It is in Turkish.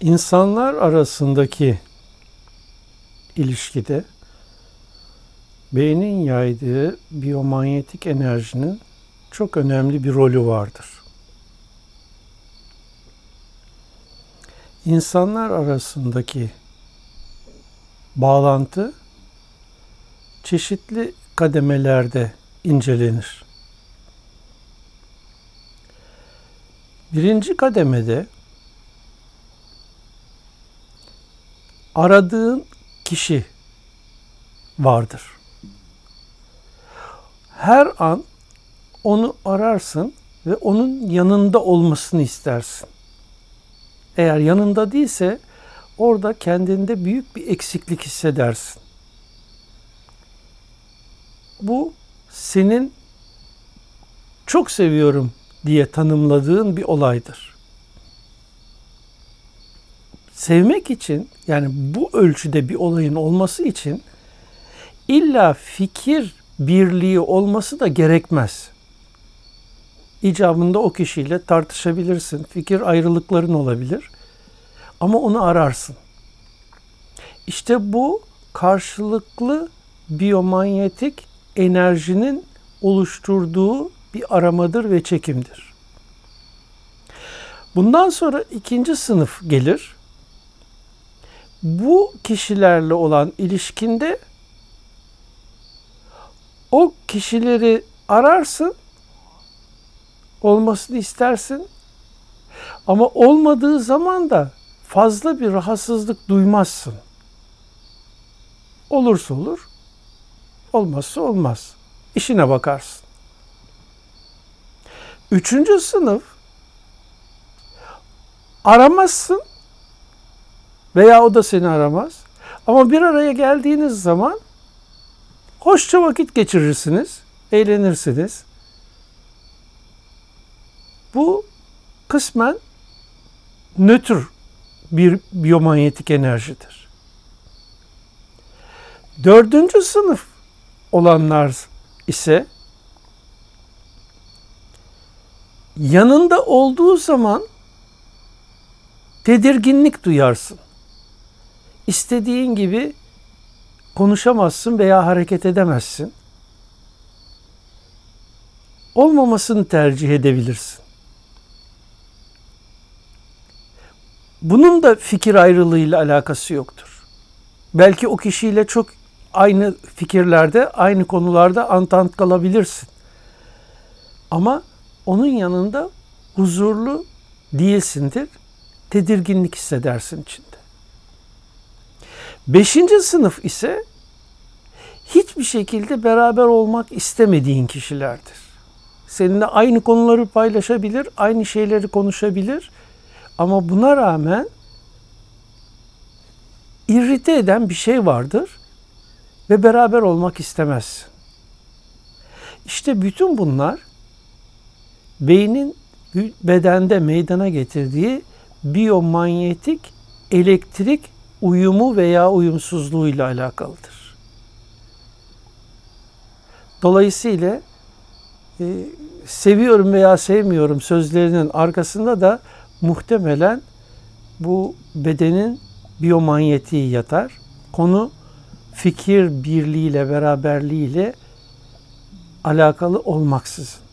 İnsanlar arasındaki ilişkide beynin yaydığı biyomanyetik enerjinin çok önemli bir rolü vardır. İnsanlar arasındaki bağlantı çeşitli kademelerde incelenir. Birinci kademede aradığın kişi vardır. Her an onu ararsın ve onun yanında olmasını istersin. Eğer yanında değilse orada kendinde büyük bir eksiklik hissedersin. Bu senin çok seviyorum diye tanımladığın bir olaydır. Sevmek için yani bu ölçüde bir olayın olması için illa fikir birliği olması da gerekmez. İcabında o kişiyle tartışabilirsin. Fikir ayrılıkların olabilir. Ama onu ararsın. İşte bu karşılıklı biyomanyetik enerjinin oluşturduğu bir aramadır ve çekimdir. Bundan sonra ikinci sınıf gelir. Bu kişilerle olan ilişkinde o kişileri ararsın, olmasını istersin. Ama olmadığı zaman da fazla bir rahatsızlık duymazsın. Olursa olur, olmazsa olmaz. İşine bakarsın. Üçüncü sınıf aramazsın veya o da seni aramaz. Ama bir araya geldiğiniz zaman hoşça vakit geçirirsiniz, eğlenirsiniz. Bu kısmen nötr bir biyomanyetik enerjidir. Dördüncü sınıf olanlar ise yanında olduğu zaman tedirginlik duyarsın. İstediğin gibi konuşamazsın veya hareket edemezsin. Olmamasını tercih edebilirsin. Bunun da fikir ayrılığıyla alakası yoktur. Belki o kişiyle çok aynı fikirlerde, aynı konularda antant kalabilirsin. Ama onun yanında huzurlu değilsindir. Tedirginlik hissedersin içinde. Beşinci sınıf ise hiçbir şekilde beraber olmak istemediğin kişilerdir. Seninle aynı konuları paylaşabilir, aynı şeyleri konuşabilir ama buna rağmen irrite eden bir şey vardır ve beraber olmak istemezsin. İşte bütün bunlar beynin bedende meydana getirdiği biyomanyetik elektrik uyumu veya uyumsuzluğu ile alakalıdır. Dolayısıyla e, seviyorum veya sevmiyorum sözlerinin arkasında da muhtemelen bu bedenin biyomanyetiği yatar. Konu fikir birliğiyle, beraberliğiyle alakalı olmaksızın.